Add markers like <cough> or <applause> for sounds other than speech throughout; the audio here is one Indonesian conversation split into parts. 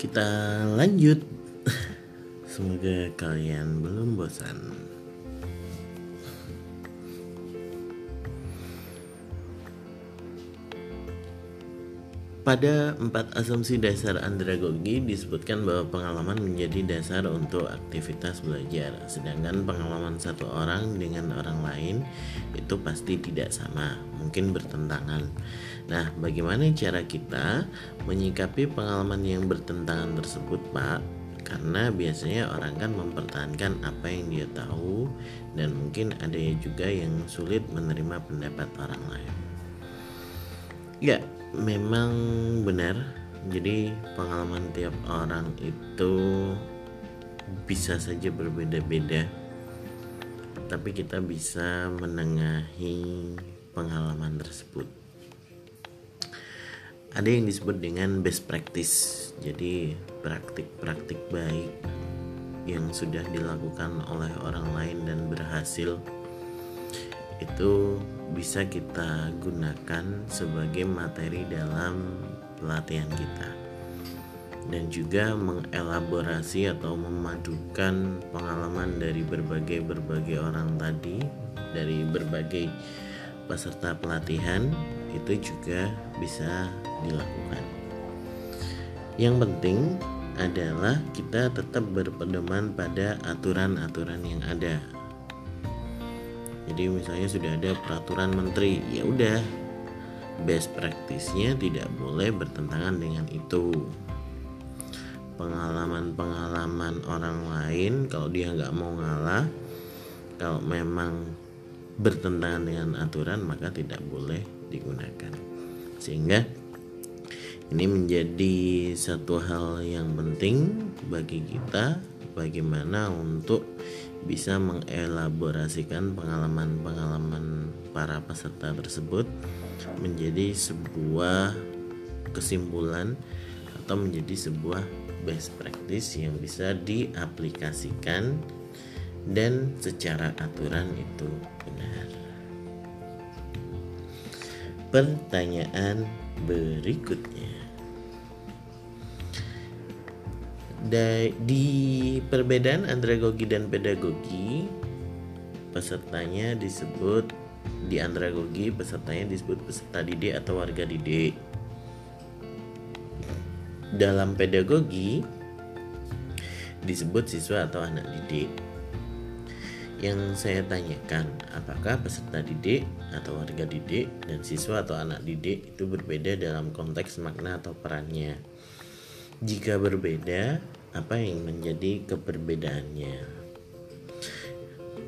Kita lanjut. <laughs> Semoga kalian belum bosan. Pada empat asumsi dasar andragogi disebutkan bahwa pengalaman menjadi dasar untuk aktivitas belajar, sedangkan pengalaman satu orang dengan orang lain itu pasti tidak sama, mungkin bertentangan. Nah, bagaimana cara kita menyikapi pengalaman yang bertentangan tersebut, Pak? Karena biasanya orang kan mempertahankan apa yang dia tahu dan mungkin ada juga yang sulit menerima pendapat orang lain. Ya, memang benar. Jadi pengalaman tiap orang itu bisa saja berbeda-beda. Tapi kita bisa menengahi pengalaman tersebut. Ada yang disebut dengan best practice. Jadi praktik-praktik baik yang sudah dilakukan oleh orang lain dan berhasil itu bisa kita gunakan sebagai materi dalam pelatihan kita dan juga mengelaborasi atau memadukan pengalaman dari berbagai-berbagai orang tadi dari berbagai peserta pelatihan itu juga bisa dilakukan. Yang penting adalah kita tetap berpedoman pada aturan-aturan yang ada jadi misalnya sudah ada peraturan menteri ya udah best practice-nya tidak boleh bertentangan dengan itu pengalaman-pengalaman orang lain kalau dia nggak mau ngalah kalau memang bertentangan dengan aturan maka tidak boleh digunakan. Sehingga ini menjadi satu hal yang penting bagi kita bagaimana untuk bisa mengelaborasikan pengalaman-pengalaman para peserta tersebut menjadi sebuah kesimpulan atau menjadi sebuah best practice yang bisa diaplikasikan dan secara aturan itu benar. Pertanyaan berikutnya. Di perbedaan andragogi dan pedagogi pesertanya disebut di andragogi pesertanya disebut peserta didik atau warga didik. Dalam pedagogi disebut siswa atau anak didik yang saya tanyakan apakah peserta didik atau warga didik dan siswa atau anak didik itu berbeda dalam konteks makna atau perannya jika berbeda, apa yang menjadi keperbedaannya?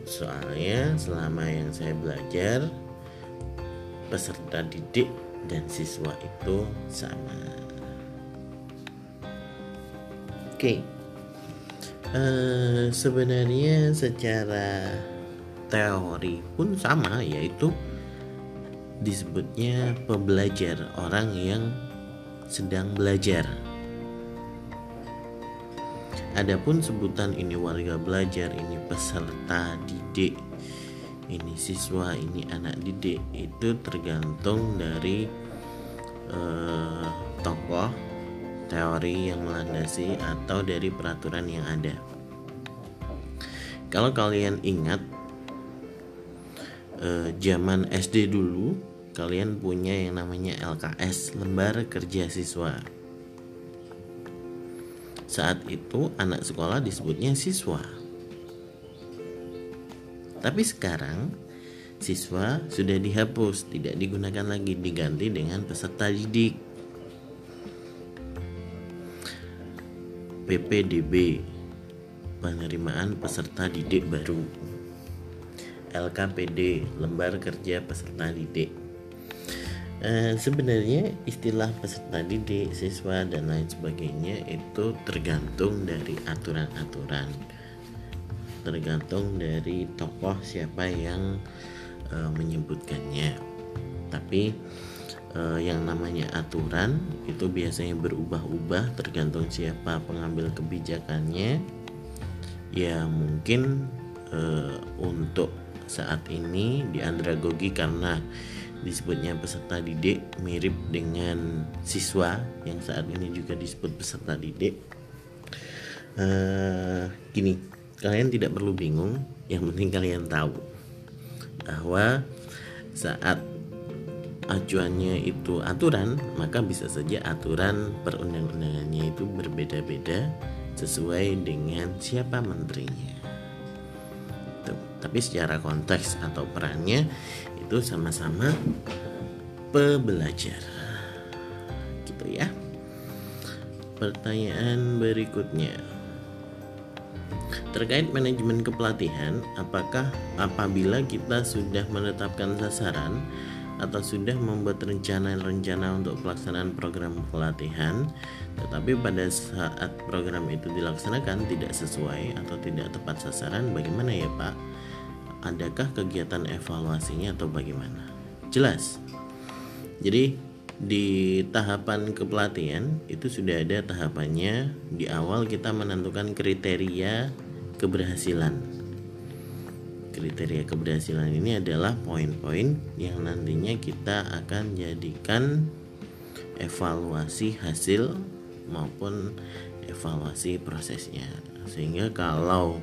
Soalnya selama yang saya belajar, peserta didik dan siswa itu sama. Oke, uh, sebenarnya secara teori pun sama, yaitu disebutnya pembelajar orang yang sedang belajar. Adapun sebutan ini warga belajar, ini peserta didik, ini siswa, ini anak didik itu tergantung dari eh, tokoh teori yang melandasi atau dari peraturan yang ada. Kalau kalian ingat eh, zaman SD dulu, kalian punya yang namanya LKS, lembar kerja siswa saat itu anak sekolah disebutnya siswa. Tapi sekarang siswa sudah dihapus, tidak digunakan lagi, diganti dengan peserta didik. PPDB penerimaan peserta didik baru. LKPD lembar kerja peserta didik Eh, sebenarnya istilah peserta didik, siswa dan lain sebagainya itu tergantung dari aturan-aturan, tergantung dari tokoh siapa yang uh, menyebutkannya. Tapi uh, yang namanya aturan itu biasanya berubah-ubah tergantung siapa pengambil kebijakannya. Ya mungkin uh, untuk saat ini di andragogi karena disebutnya peserta didik mirip dengan siswa yang saat ini juga disebut peserta didik uh, gini kalian tidak perlu bingung yang penting kalian tahu bahwa saat acuannya itu aturan maka bisa saja aturan perundang-undangannya itu berbeda-beda sesuai dengan siapa menterinya. Tuh. tapi secara konteks atau perannya itu sama-sama pebelajar. Gitu ya. Pertanyaan berikutnya. Terkait manajemen kepelatihan apakah apabila kita sudah menetapkan sasaran atau sudah membuat rencana-rencana untuk pelaksanaan program pelatihan tetapi pada saat program itu dilaksanakan tidak sesuai atau tidak tepat sasaran bagaimana ya Pak? Adakah kegiatan evaluasinya atau bagaimana? Jelas. Jadi di tahapan kepelatihan itu sudah ada tahapannya di awal kita menentukan kriteria keberhasilan kriteria keberhasilan ini adalah poin-poin yang nantinya kita akan jadikan evaluasi hasil maupun evaluasi prosesnya. Sehingga kalau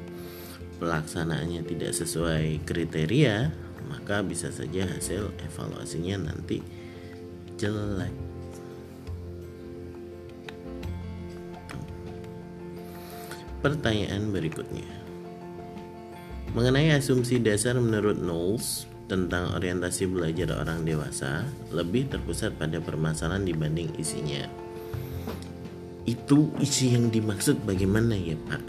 pelaksanaannya tidak sesuai kriteria maka bisa saja hasil evaluasinya nanti jelek. Pertanyaan berikutnya Mengenai asumsi dasar menurut Knowles tentang orientasi belajar orang dewasa lebih terpusat pada permasalahan dibanding isinya. Itu isi yang dimaksud bagaimana ya Pak?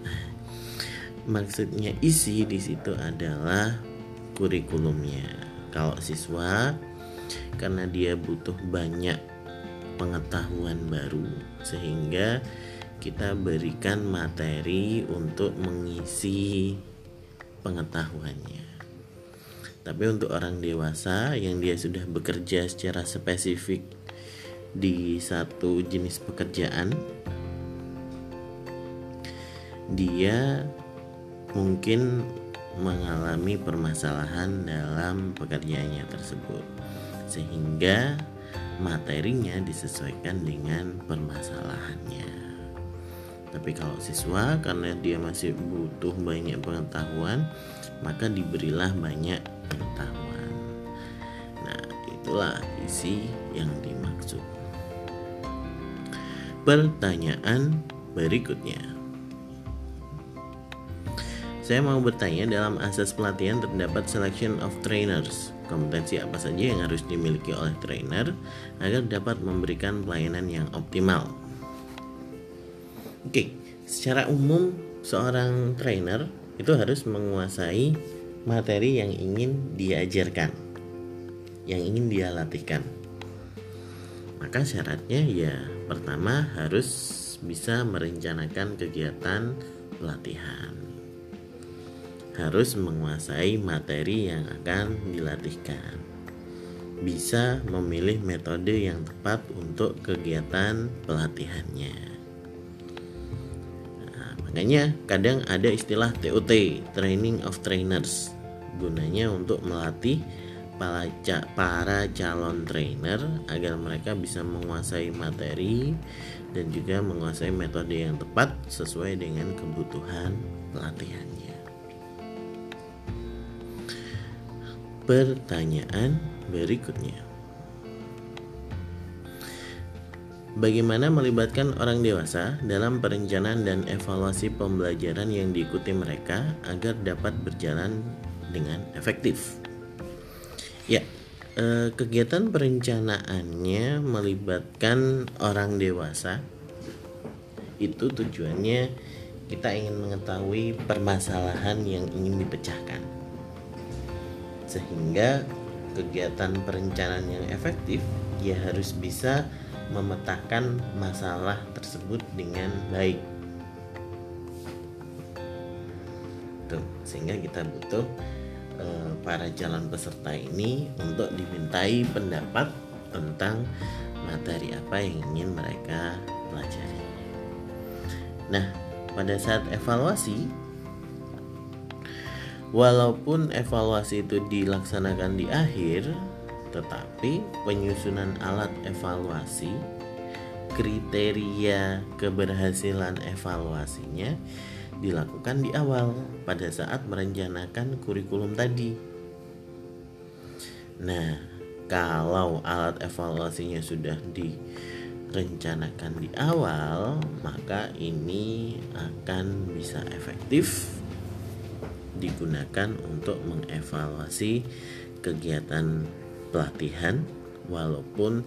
Maksudnya isi di situ adalah kurikulumnya. Kalau siswa karena dia butuh banyak pengetahuan baru sehingga kita berikan materi untuk mengisi pengetahuannya. Tapi untuk orang dewasa yang dia sudah bekerja secara spesifik di satu jenis pekerjaan, dia mungkin mengalami permasalahan dalam pekerjaannya tersebut, sehingga materinya disesuaikan dengan permasalahannya. Tapi kalau siswa karena dia masih butuh banyak pengetahuan, maka diberilah banyak pengetahuan. Nah, itulah isi yang dimaksud. Pertanyaan berikutnya. Saya mau bertanya dalam asas pelatihan terdapat selection of trainers. Kompetensi apa saja yang harus dimiliki oleh trainer agar dapat memberikan pelayanan yang optimal? Oke, secara umum seorang trainer itu harus menguasai materi yang ingin diajarkan, yang ingin dia latihkan. Maka syaratnya ya pertama harus bisa merencanakan kegiatan pelatihan. Harus menguasai materi yang akan dilatihkan. Bisa memilih metode yang tepat untuk kegiatan pelatihannya Makanya kadang ada istilah TOT, Training of Trainers, gunanya untuk melatih para calon trainer agar mereka bisa menguasai materi dan juga menguasai metode yang tepat sesuai dengan kebutuhan pelatihannya. Pertanyaan berikutnya. Bagaimana melibatkan orang dewasa dalam perencanaan dan evaluasi pembelajaran yang diikuti mereka agar dapat berjalan dengan efektif? Ya, eh, kegiatan perencanaannya melibatkan orang dewasa. Itu tujuannya kita ingin mengetahui permasalahan yang ingin dipecahkan. Sehingga kegiatan perencanaan yang efektif ya harus bisa memetakan masalah tersebut dengan baik. Tuh, sehingga kita butuh e, para calon peserta ini untuk dimintai pendapat tentang materi apa yang ingin mereka pelajari. Nah, pada saat evaluasi walaupun evaluasi itu dilaksanakan di akhir tetapi penyusunan alat evaluasi kriteria keberhasilan evaluasinya dilakukan di awal pada saat merencanakan kurikulum tadi. Nah, kalau alat evaluasinya sudah direncanakan di awal, maka ini akan bisa efektif digunakan untuk mengevaluasi kegiatan pelatihan walaupun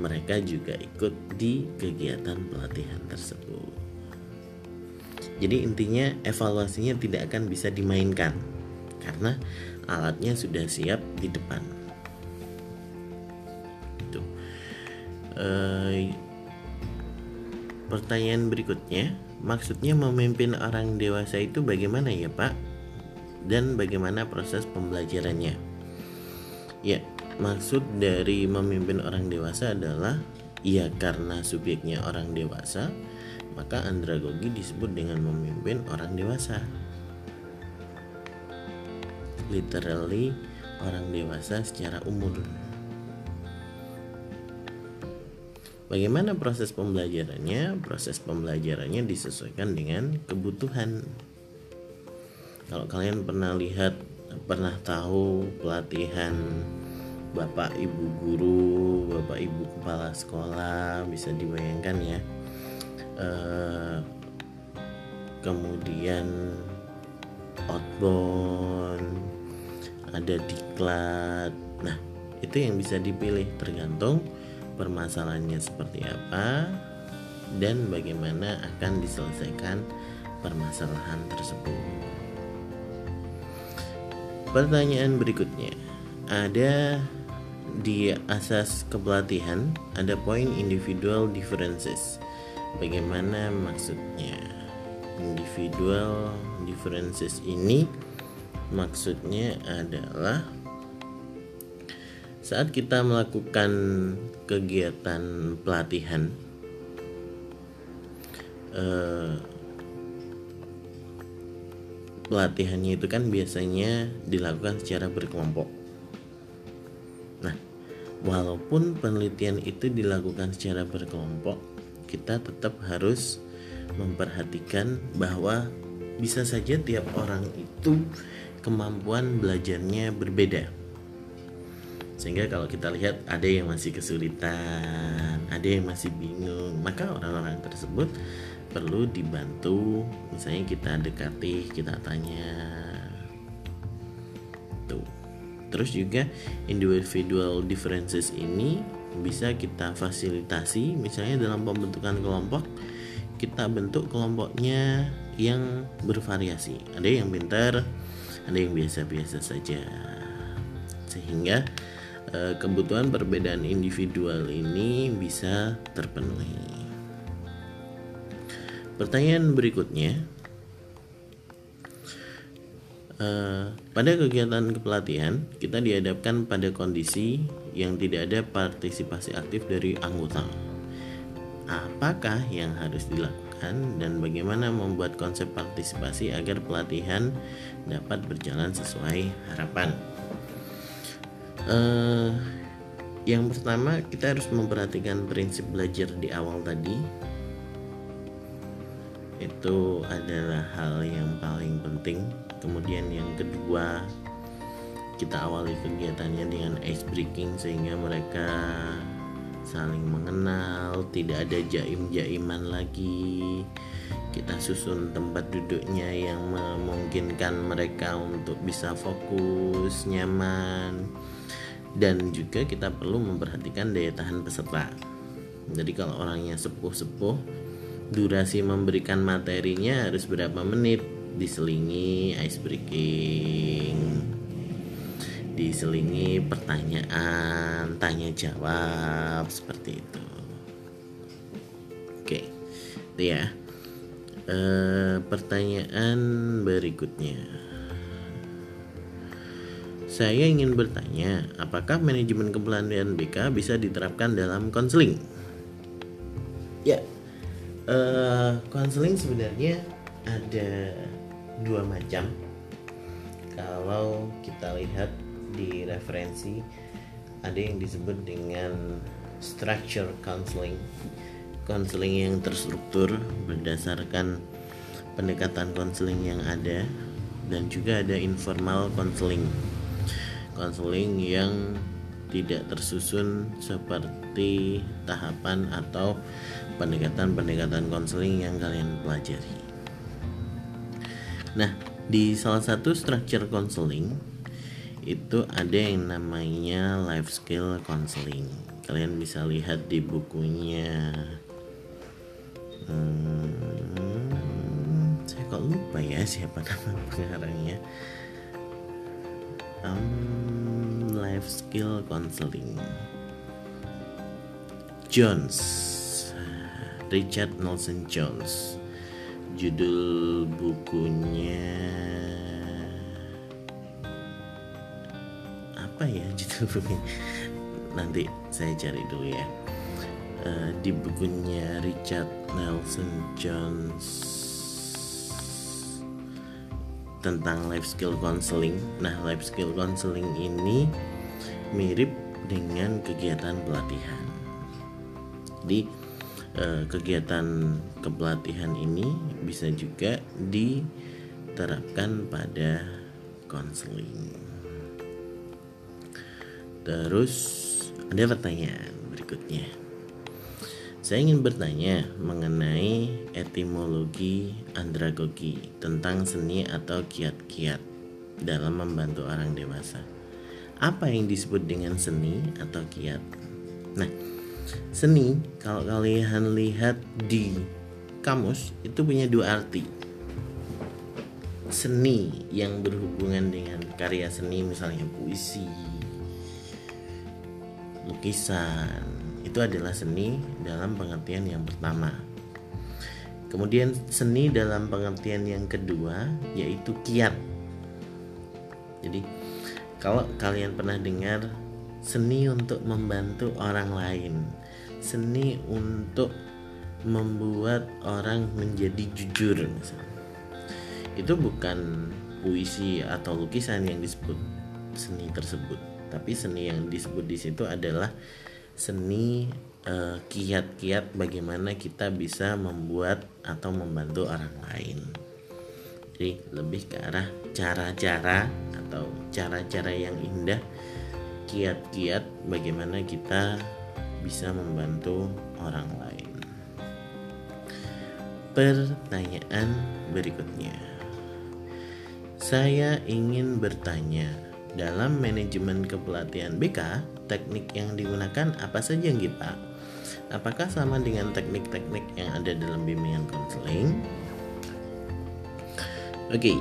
mereka juga ikut di kegiatan pelatihan tersebut. Jadi intinya evaluasinya tidak akan bisa dimainkan karena alatnya sudah siap di depan. Itu. E, pertanyaan berikutnya, maksudnya memimpin orang dewasa itu bagaimana ya Pak? Dan bagaimana proses pembelajarannya? Ya, maksud dari memimpin orang dewasa adalah ya karena subjeknya orang dewasa maka andragogi disebut dengan memimpin orang dewasa. Literally orang dewasa secara umur. Bagaimana proses pembelajarannya? Proses pembelajarannya disesuaikan dengan kebutuhan. Kalau kalian pernah lihat, pernah tahu pelatihan Bapak Ibu guru, Bapak Ibu kepala sekolah, bisa dibayangkan ya. Eh, kemudian outbound ada diklat. Nah itu yang bisa dipilih tergantung permasalahannya seperti apa dan bagaimana akan diselesaikan permasalahan tersebut. Pertanyaan berikutnya ada di asas kepelatihan ada poin individual differences Bagaimana maksudnya? Individual differences ini maksudnya adalah saat kita melakukan kegiatan pelatihan eh, pelatihannya itu kan biasanya dilakukan secara berkelompok. Walaupun penelitian itu dilakukan secara berkelompok, kita tetap harus memperhatikan bahwa bisa saja tiap orang itu kemampuan belajarnya berbeda. Sehingga kalau kita lihat ada yang masih kesulitan, ada yang masih bingung, maka orang-orang tersebut perlu dibantu. Misalnya kita dekati, kita tanya. Terus juga individual differences ini bisa kita fasilitasi. Misalnya dalam pembentukan kelompok kita bentuk kelompoknya yang bervariasi. Ada yang pintar ada yang biasa-biasa saja. Sehingga e, kebutuhan perbedaan individual ini bisa terpenuhi. Pertanyaan berikutnya Eh, pada kegiatan kepelatihan, kita dihadapkan pada kondisi yang tidak ada partisipasi aktif dari anggota. Apakah yang harus dilakukan dan bagaimana membuat konsep partisipasi agar pelatihan dapat berjalan sesuai harapan? Uh, yang pertama, kita harus memperhatikan prinsip belajar di awal tadi. Itu adalah hal yang paling penting. Kemudian yang kedua kita awali kegiatannya dengan ice breaking sehingga mereka saling mengenal tidak ada jaim-jaiman lagi. Kita susun tempat duduknya yang memungkinkan mereka untuk bisa fokus nyaman. Dan juga kita perlu memperhatikan daya tahan peserta. Jadi kalau orangnya sepuh-sepuh durasi memberikan materinya harus berapa menit? Diselingi ice breaking. Diselingi pertanyaan tanya jawab seperti itu. Oke itu ya. E, pertanyaan berikutnya. Saya ingin bertanya apakah manajemen kepelatihan BK bisa diterapkan dalam konseling? Ya konseling sebenarnya ada dua macam. Kalau kita lihat di referensi ada yang disebut dengan structure counseling. Counseling yang terstruktur berdasarkan pendekatan konseling yang ada dan juga ada informal counseling. Counseling yang tidak tersusun seperti tahapan atau pendekatan-pendekatan konseling yang kalian pelajari. Nah, di salah satu structure counseling itu ada yang namanya life skill counseling. Kalian bisa lihat di bukunya hmm, saya kok lupa ya siapa nama pengarangnya. Um, life skill counseling. Jones, Richard Nelson Jones. Judul bukunya apa ya judul bukunya? Nanti saya cari dulu ya. Uh, di bukunya Richard Nelson Jones tentang life skill counseling. Nah, life skill counseling ini mirip dengan kegiatan pelatihan. Di eh, kegiatan kepelatihan ini bisa juga diterapkan pada konseling. Terus ada pertanyaan berikutnya. Saya ingin bertanya mengenai etimologi andragogi tentang seni atau kiat-kiat dalam membantu orang dewasa. Apa yang disebut dengan seni atau kiat? Nah, seni kalau kalian lihat di kamus itu punya dua arti. Seni yang berhubungan dengan karya seni misalnya puisi, lukisan, itu adalah seni dalam pengertian yang pertama. Kemudian seni dalam pengertian yang kedua yaitu kiat. Jadi kalau kalian pernah dengar seni untuk membantu orang lain, seni untuk membuat orang menjadi jujur misalnya. Itu bukan puisi atau lukisan yang disebut seni tersebut, tapi seni yang disebut di situ adalah seni eh, kiat-kiat bagaimana kita bisa membuat atau membantu orang lain. Jadi lebih ke arah cara-cara atau cara-cara yang indah, kiat-kiat bagaimana kita bisa membantu orang lain. Pertanyaan berikutnya. Saya ingin bertanya, dalam manajemen kepelatihan BK, teknik yang digunakan apa saja Pak? Apakah sama dengan teknik-teknik yang ada dalam bimbingan konseling? Oke,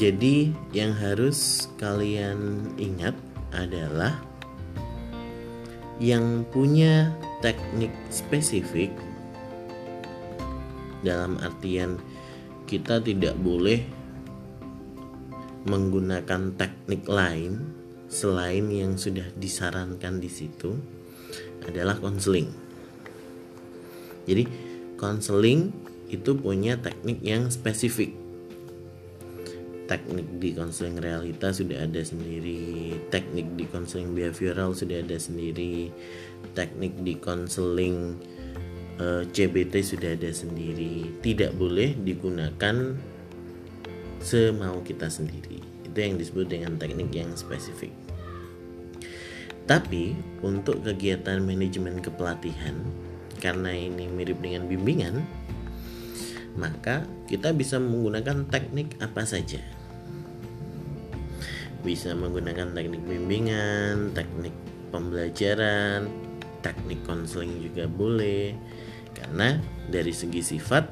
jadi yang harus kalian ingat adalah yang punya teknik spesifik dalam artian kita tidak boleh menggunakan teknik lain selain yang sudah disarankan di situ adalah konseling. Jadi konseling itu punya teknik yang spesifik. Teknik di konseling realita sudah ada sendiri, teknik di konseling behavioral sudah ada sendiri, teknik di konseling uh, eh, CBT sudah ada sendiri. Tidak boleh digunakan semau kita sendiri. Itu yang disebut dengan teknik yang spesifik. Tapi untuk kegiatan manajemen kepelatihan karena ini mirip dengan bimbingan, maka kita bisa menggunakan teknik apa saja. Bisa menggunakan teknik bimbingan, teknik pembelajaran, teknik konseling juga boleh. Karena dari segi sifat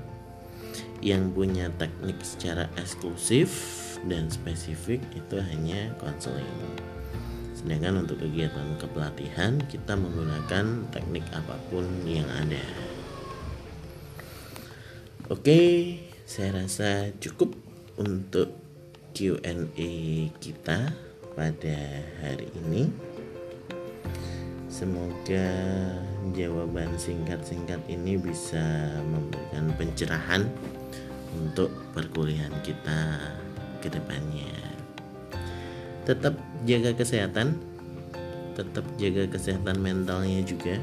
yang punya teknik secara eksklusif dan spesifik itu hanya konseling. Sedangkan untuk kegiatan kepelatihan kita menggunakan teknik apa pun yang ada. Oke, saya rasa cukup untuk Q&A kita pada hari ini. Semoga jawaban singkat-singkat ini bisa memberikan pencerahan untuk perkuliahan kita ke depannya. Tetap jaga kesehatan, tetap jaga kesehatan mentalnya juga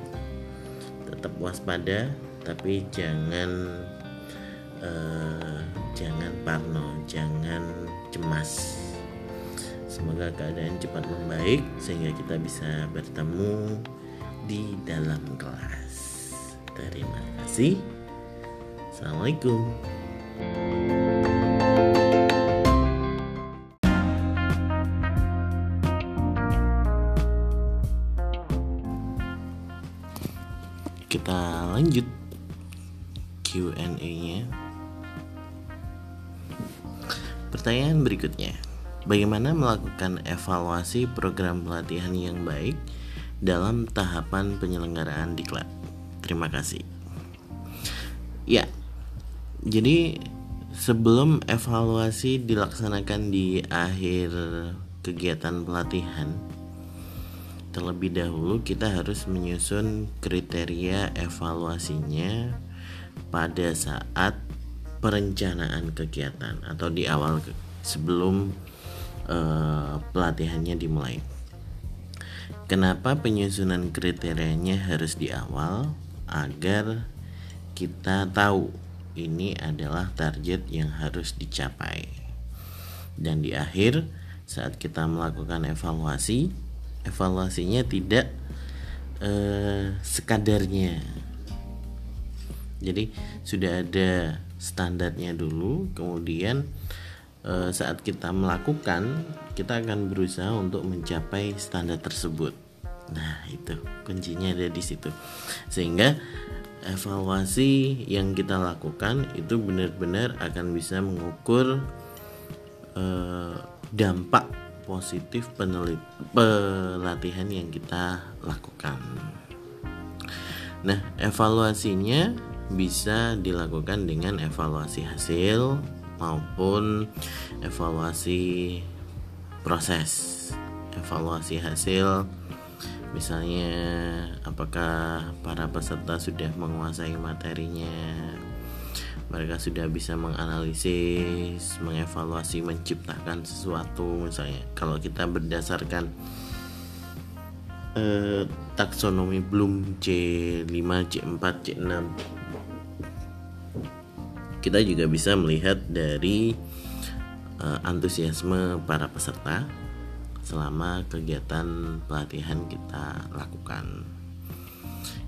tetap waspada tapi jangan uh, jangan parno jangan cemas. Semoga keadaan cepat membaik sehingga kita bisa bertemu di dalam kelas. Terima kasih. Assalamualaikum. Kita lanjut Q&A-nya. Pertanyaan berikutnya, bagaimana melakukan evaluasi program pelatihan yang baik dalam tahapan penyelenggaraan diklat? Terima kasih. Ya, jadi sebelum evaluasi dilaksanakan di akhir kegiatan pelatihan, terlebih dahulu kita harus menyusun kriteria evaluasinya pada saat perencanaan kegiatan atau di awal sebelum uh, pelatihannya dimulai. Kenapa penyusunan kriterianya harus di awal agar kita tahu ini adalah target yang harus dicapai. Dan di akhir saat kita melakukan evaluasi evaluasinya tidak eh, sekadarnya jadi sudah ada standarnya dulu kemudian eh, saat kita melakukan kita akan berusaha untuk mencapai standar tersebut nah itu kuncinya ada di situ sehingga evaluasi yang kita lakukan itu benar-benar akan bisa mengukur eh, dampak positif penelit pelatihan yang kita lakukan. Nah, evaluasinya bisa dilakukan dengan evaluasi hasil maupun evaluasi proses. Evaluasi hasil misalnya apakah para peserta sudah menguasai materinya mereka sudah bisa menganalisis, mengevaluasi, menciptakan sesuatu misalnya. Kalau kita berdasarkan eh, taksonomi Bloom C5, C4, C6 kita juga bisa melihat dari eh, antusiasme para peserta selama kegiatan pelatihan kita lakukan.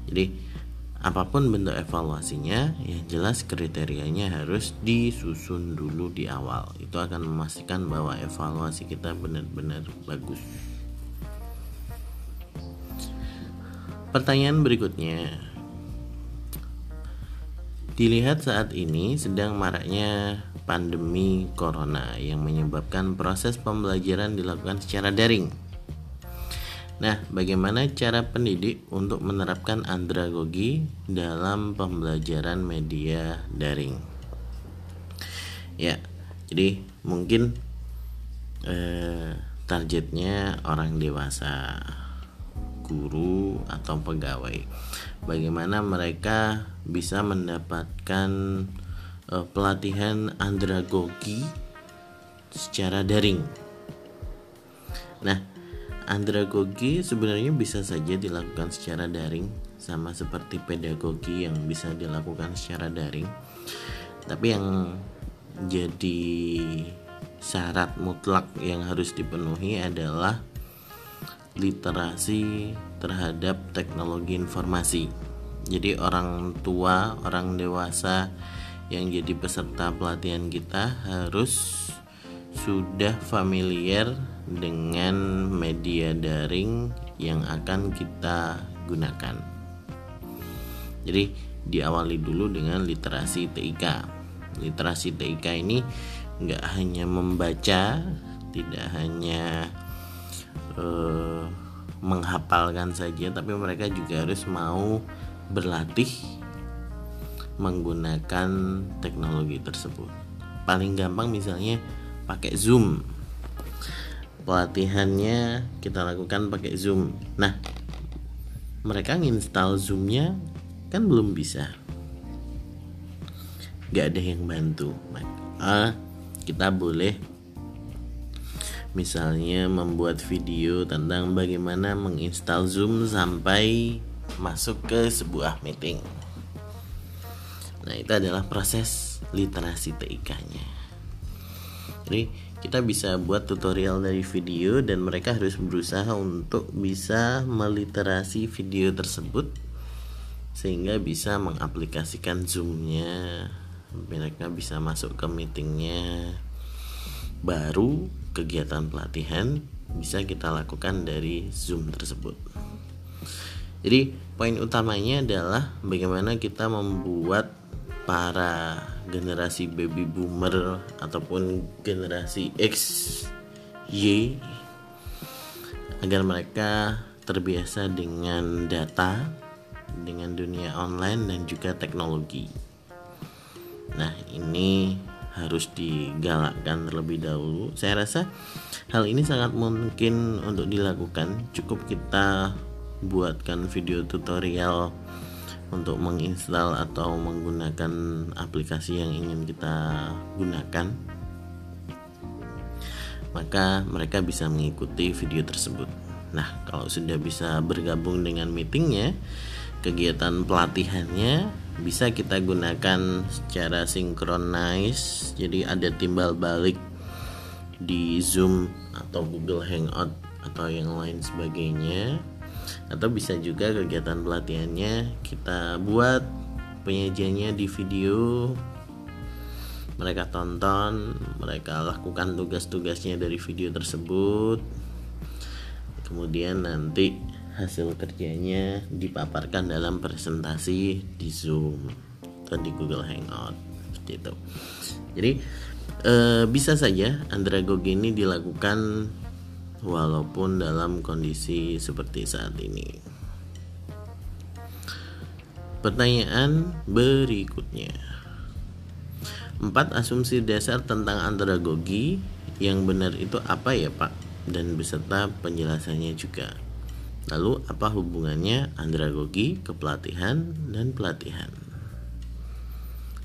Jadi apa pun bentuk evaluasinya yang jelas kriterianya harus disusun dulu di awal itu akan memastikan bahwa evaluasi kita benar-benar bagus pertanyaan berikutnya dilihat saat ini sedang maraknya pandemi corona yang menyebabkan proses pembelajaran dilakukan secara daring Nah, bagaimana cara pendidik untuk menerapkan andragogi dalam pembelajaran media daring? Ya, jadi mungkin eh, targetnya orang dewasa, guru atau pegawai. Bagaimana mereka bisa mendapatkan eh, pelatihan andragogi secara daring? Nah, Andragogi sebenarnya bisa saja dilakukan secara daring sama seperti pedagogi yang bisa dilakukan secara daring. Tapi yang jadi syarat mutlak yang harus dipenuhi adalah literasi terhadap teknologi informasi. Jadi orang tua, orang dewasa yang jadi peserta pelatihan kita harus sudah familiar dengan media daring yang akan kita gunakan. Jadi diawali dulu dengan literasi TIK. Literasi TIK ini nggak hanya membaca, tidak hanya uh, menghafalkan saja, tapi mereka juga harus mau berlatih menggunakan teknologi tersebut. Paling gampang misalnya pakai Zoom pelatihannya kita lakukan pakai Zoom. Nah, mereka nginstal Zoomnya kan belum bisa. Gak ada yang bantu. Maka kita boleh misalnya membuat video tentang bagaimana menginstal Zoom sampai masuk ke sebuah meeting. Nah, itu adalah proses literasi TIK-nya. Jadi, kita bisa buat tutorial dari video dan mereka harus berusaha untuk bisa meliterasi video tersebut sehingga bisa mengaplikasikan zoomnya mereka bisa masuk ke meetingnya baru kegiatan pelatihan bisa kita lakukan dari zoom tersebut jadi poin utamanya adalah bagaimana kita membuat para generasi baby boomer ataupun generasi X Y agar mereka terbiasa dengan data, dengan dunia online dan juga teknologi. Nah, ini harus digalakkan terlebih dahulu. Saya rasa hal ini sangat mungkin untuk dilakukan. Cukup kita buatkan video tutorial untuk menginstal atau menggunakan aplikasi yang ingin kita gunakan. Maka mereka bisa mengikuti video tersebut. Nah, kalau sudah bisa bergabung dengan meetingnya, kegiatan pelatihannya bisa kita gunakan secara sinkronis jadi ada timbal balik di Zoom atau Google Hangout atau yang lain sebagainya. Atau bisa juga kegiatan pelatihannya kita buat penyajiannya di video mereka tonton mereka lakukan tugas-tugasnya dari video tersebut. Kemudian nanti hasil kerjanya dipaparkan dalam presentasi di Zoom atau di Google Hangout seperti itu. Jadi e, bisa saja andragogi ini dilakukan walaupun dalam kondisi seperti saat ini. Pertanyaan berikutnya. Empat asumsi dasar tentang andragogi yang benar itu apa ya Pak? Dan beserta penjelasannya juga. Lalu apa hubungannya andragogi, kepelatihan, dan pelatihan?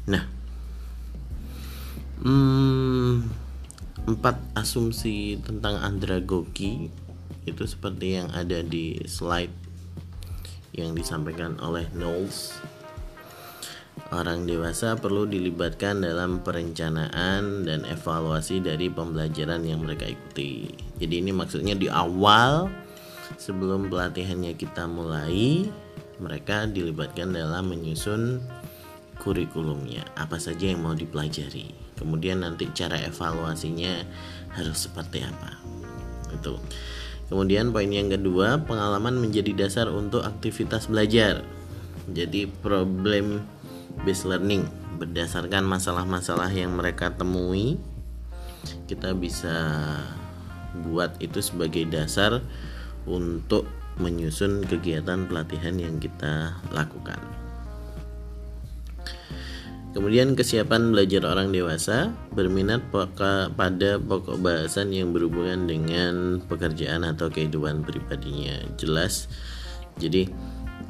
Nah, hmm, empat asumsi tentang andragogi itu seperti yang ada di slide yang disampaikan oleh Knowles. Orang dewasa perlu dilibatkan dalam perencanaan dan evaluasi dari pembelajaran yang mereka ikuti. Jadi ini maksudnya di awal sebelum pelatihannya kita mulai mereka dilibatkan dalam menyusun kurikulumnya. Apa saja yang mau dipelajari? Kemudian nanti cara evaluasinya harus seperti apa? Itu. Kemudian poin yang kedua pengalaman menjadi dasar untuk aktivitas belajar. Jadi problem based learning berdasarkan masalah-masalah yang mereka temui kita bisa buat itu sebagai dasar untuk menyusun kegiatan pelatihan yang kita lakukan. Kemudian kesiapan belajar orang dewasa berminat pada pokok bahasan yang berhubungan dengan pekerjaan atau kehidupan pribadinya. Jelas. Jadi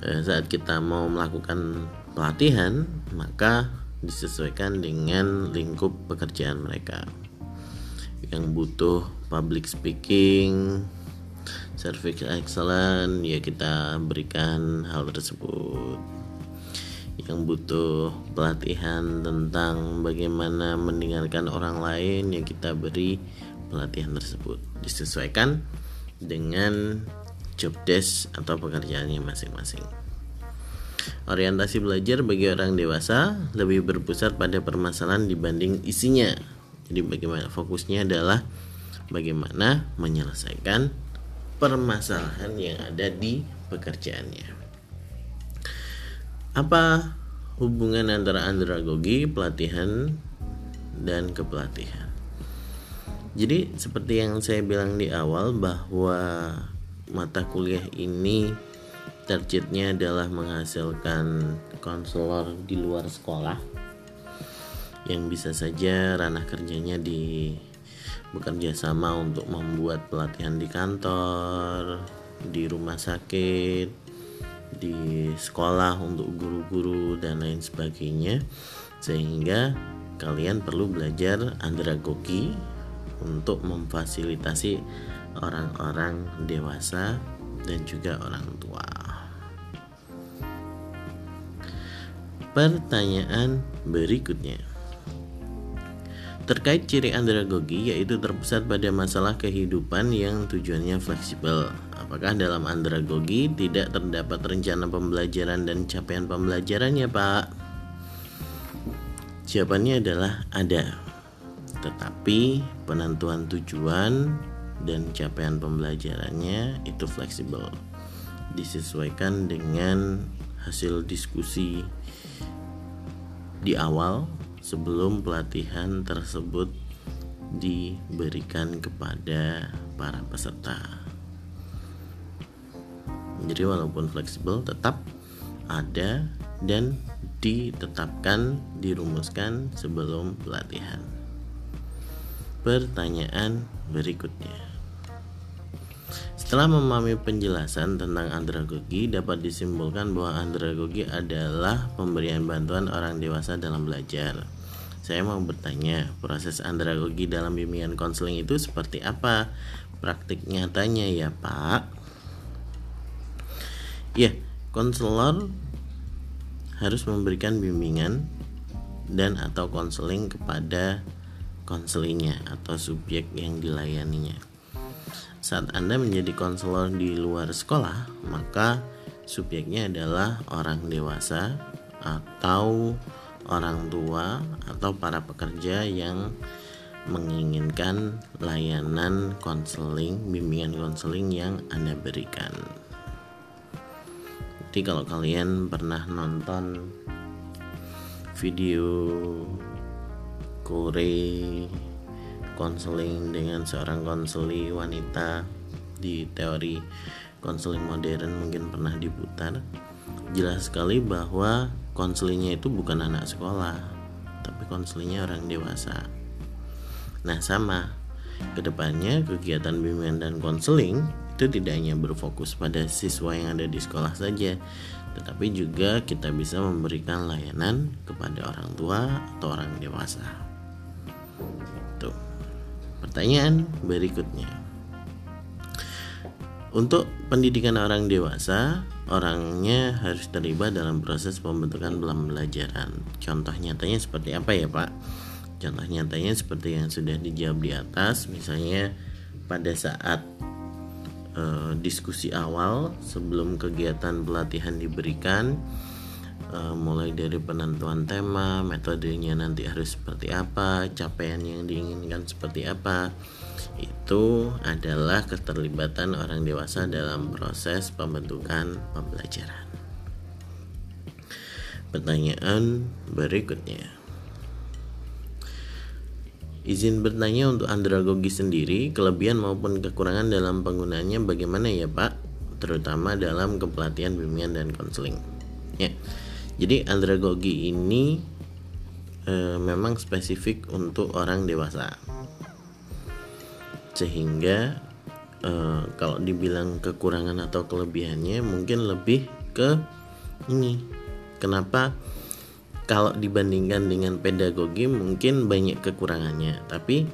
eh, saat kita mau melakukan pelatihan, maka disesuaikan dengan lingkup pekerjaan mereka. Yang butuh public speaking, service excellent. Ya kita berikan hal tersebut. Yang butuh pelatihan tentang bagaimana mendengarkan orang lain ya kita beri pelatihan tersebut. Disesuaikan dengan job desk atau pekerjaannya masing-masing. Orientasi belajar bagi orang dewasa lebih berpusat pada permasalahan dibanding isinya. Jadi bagaimana fokusnya adalah bagaimana menyelesaikan permasalahan yang ada di pekerjaannya. Apa hubungan antara andragogi, pelatihan, dan kepelatihan? Jadi seperti yang saya bilang di awal bahwa mata kuliah ini targetnya adalah menghasilkan konselor di luar sekolah yang bisa saja ranah kerjanya di bekerja sama untuk membuat pelatihan di kantor, di rumah sakit, di sekolah untuk guru-guru dan lain sebagainya sehingga kalian perlu belajar andragogi untuk memfasilitasi orang-orang dewasa dan juga orang tua. Pertanyaan berikutnya terkait ciri andragogi yaitu terpusat pada masalah kehidupan yang tujuannya fleksibel. Apakah dalam andragogi tidak terdapat rencana pembelajaran dan capaian pembelajarannya, Pak? Jawabannya adalah ada. Tetapi penentuan tujuan dan capaian pembelajarannya itu fleksibel. Disesuaikan dengan hasil diskusi di awal sebelum pelatihan tersebut diberikan kepada para peserta. Jadi walaupun fleksibel tetap ada dan ditetapkan, dirumuskan sebelum pelatihan. Pertanyaan berikutnya. Setelah memahami penjelasan tentang andragogi, dapat disimpulkan bahwa andragogi adalah pemberian bantuan orang dewasa dalam belajar. Saya mau bertanya, proses andragogi dalam bimbingan konseling itu seperti apa? Praktik nyatanya ya, Pak. Ya, konselor harus memberikan bimbingan dan atau konseling kepada konselinya atau subjek yang dilayaninya. Saat Anda menjadi konselor di luar sekolah, maka subjeknya adalah orang dewasa atau orang tua atau para pekerja yang menginginkan layanan konseling, bimbingan konseling yang Anda berikan. Jadi kalau kalian pernah nonton video Kore konseling dengan seorang konseli wanita di teori konseling modern mungkin pernah diputar jelas sekali bahwa konselingnya itu bukan anak sekolah tapi konselingnya orang dewasa. Nah sama. Ke depannya kegiatan bimbingan dan konseling itu tidak hanya berfokus pada siswa yang ada di sekolah saja tetapi juga kita bisa memberikan layanan kepada orang tua atau orang dewasa. Tuh. Pertanyaan berikutnya untuk pendidikan orang dewasa orangnya harus terlibat dalam proses pembentukan pembelajaran. Contoh nyatanya seperti apa ya Pak? Contoh nyatanya seperti yang sudah dijawab di atas, misalnya pada saat e, diskusi awal sebelum kegiatan pelatihan diberikan, e, mulai dari penentuan tema, metodenya nanti harus seperti apa, capaian yang diinginkan seperti apa itu adalah keterlibatan orang dewasa dalam proses pembentukan pembelajaran. Pertanyaan berikutnya. Izin bertanya untuk andragogi sendiri, kelebihan maupun kekurangan dalam penggunaannya bagaimana ya Pak? Terutama dalam kepelatihan bimbingan dan konseling. Ya. Jadi andragogi ini e, memang spesifik untuk orang dewasa sehingga uh, kalau dibilang kekurangan atau kelebihannya mungkin lebih ke ini. Kenapa? Kalau dibandingkan dengan pedagogi mungkin banyak kekurangannya. Tapi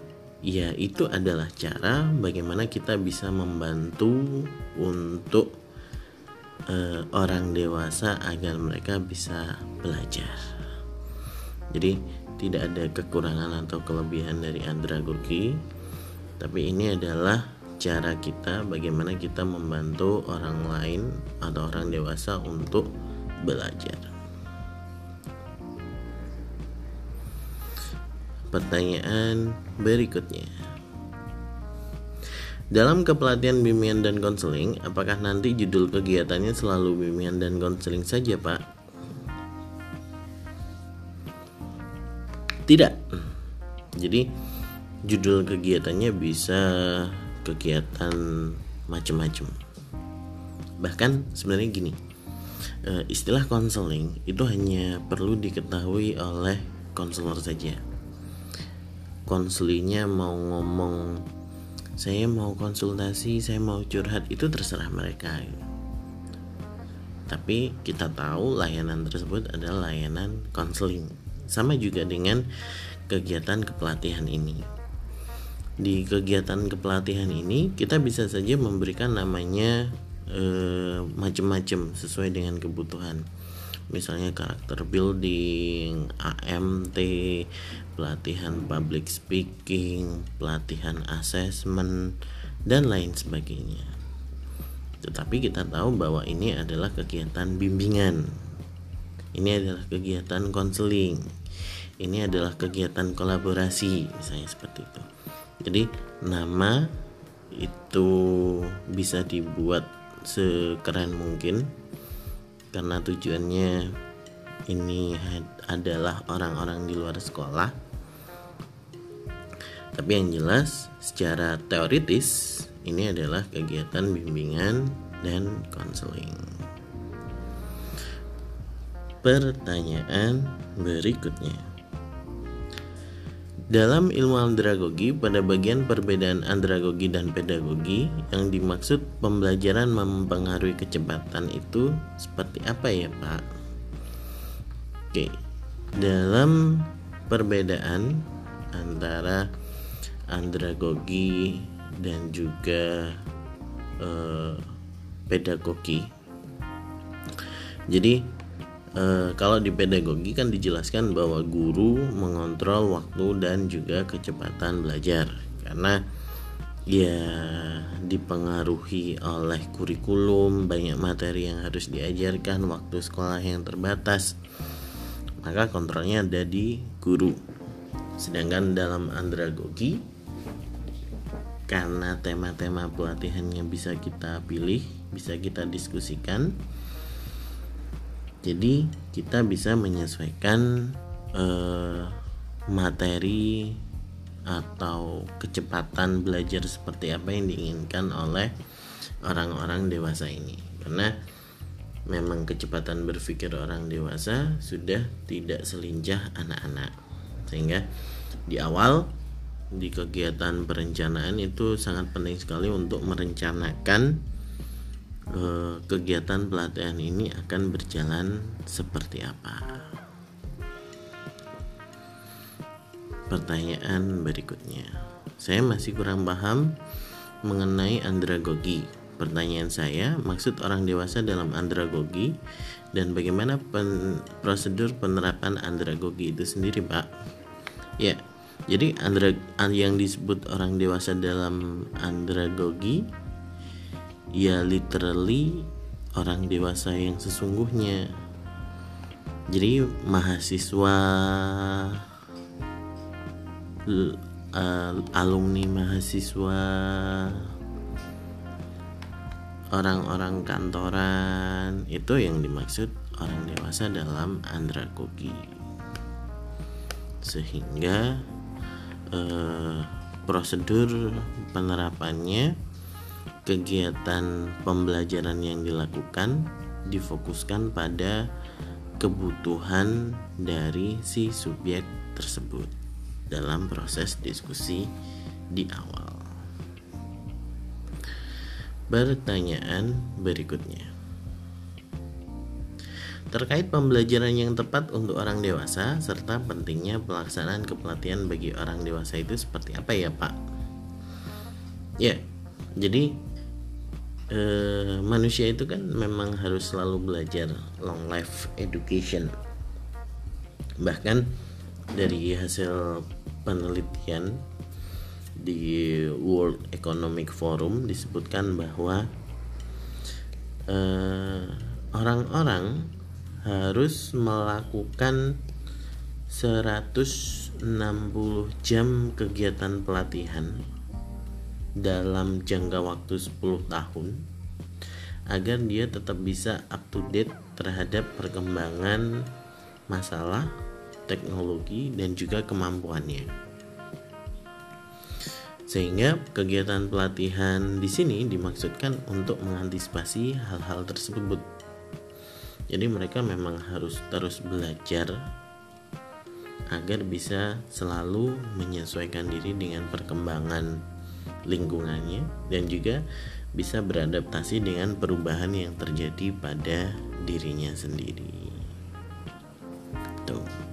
ya itu adalah cara bagaimana kita bisa membantu untuk uh, orang dewasa agar mereka bisa belajar. Jadi tidak ada kekurangan atau kelebihan dari andragogi tapi ini adalah cara kita bagaimana kita membantu orang lain atau orang dewasa untuk belajar. Pertanyaan berikutnya. Dalam kepelatihan bimbingan dan konseling, apakah nanti judul kegiatannya selalu bimbingan dan konseling saja, Pak? Tidak. Jadi judul kegiatannya bisa kegiatan macam-macam bahkan sebenarnya gini eh, istilah konseling itu hanya perlu diketahui oleh konselor saja. Konselinya mau ngomong saya mau konsultasi saya mau curhat itu terserah mereka. Tapi kita tahu layanan tersebut adalah layanan konseling. Sama juga dengan kegiatan kepelatihan ini di kegiatan kepelatihan ini kita bisa saja memberikan namanya eh, macam-macam sesuai dengan kebutuhan misalnya karakter building, AMT, pelatihan public speaking, pelatihan assessment dan lain sebagainya. Tetapi kita tahu bahwa ini adalah kegiatan bimbingan. Ini adalah kegiatan konseling. Ini adalah kegiatan kolaborasi, misalnya seperti itu. Jadi, nama itu bisa dibuat sekeren mungkin karena tujuannya ini adalah orang-orang di luar sekolah. Tapi yang jelas secara teoritis ini adalah kegiatan bimbingan dan konseling. Pertanyaan berikutnya. Dalam ilmu andragogi, pada bagian perbedaan andragogi dan pedagogi, yang dimaksud pembelajaran mempengaruhi kecepatan itu seperti apa ya, Pak? Oke, dalam perbedaan antara andragogi dan juga eh, pedagogi, jadi e, kalau di pedagogi kan dijelaskan bahwa guru mengontrol waktu dan juga kecepatan belajar. Karena ya dipengaruhi oleh kurikulum banyak materi yang harus diajarkan waktu sekolah yang terbatas maka kontrolnya ada di guru. Sedangkan dalam andragogi karena tema-tema pelatihannya bisa kita pilih bisa kita diskusikan jadi kita bisa menyesuaikan eh, materi atau kecepatan belajar seperti apa yang diinginkan oleh orang-orang dewasa ini. Karena memang kecepatan berpikir orang dewasa sudah tidak selincah anak-anak. Sehingga di awal di kegiatan perencanaan itu sangat penting sekali untuk merencanakan Eh, kegiatan pelatihan ini akan berjalan seperti apa? Pertanyaan berikutnya, saya masih kurang paham mengenai andragogi. Pertanyaan saya, maksud orang dewasa dalam andragogi dan bagaimana pen, prosedur penerapan andragogi itu sendiri, Pak? Ya, jadi andra, yang disebut orang dewasa dalam andragogi ya literally orang dewasa yang sesungguhnya. Jadi mahasiswa uh, alumni mahasiswa orang-orang kantoran itu yang dimaksud orang dewasa dalam andragogi. Sehingga uh, prosedur penerapannya kegiatan pembelajaran yang dilakukan difokuskan pada kebutuhan dari si subjek tersebut dalam proses diskusi di awal. Pertanyaan berikutnya. Terkait pembelajaran yang tepat untuk orang dewasa serta pentingnya pelaksanaan kepelatihan bagi orang dewasa itu seperti apa ya, Pak? Ya, jadi eh, manusia itu kan memang harus selalu belajar long life education. Bahkan dari hasil penelitian di World Economic Forum disebutkan bahwa eh, orang-orang harus melakukan 160 jam kegiatan pelatihan dalam jangka waktu 10 tahun agar dia tetap bisa up to date terhadap perkembangan masalah teknologi dan juga kemampuannya. Sehingga kegiatan pelatihan di sini dimaksudkan untuk mengantisipasi hal-hal tersebut. Jadi mereka memang harus terus belajar agar bisa selalu menyesuaikan diri dengan perkembangan lingkungannya dan juga bisa beradaptasi dengan perubahan yang terjadi pada dirinya sendiri. Tuh.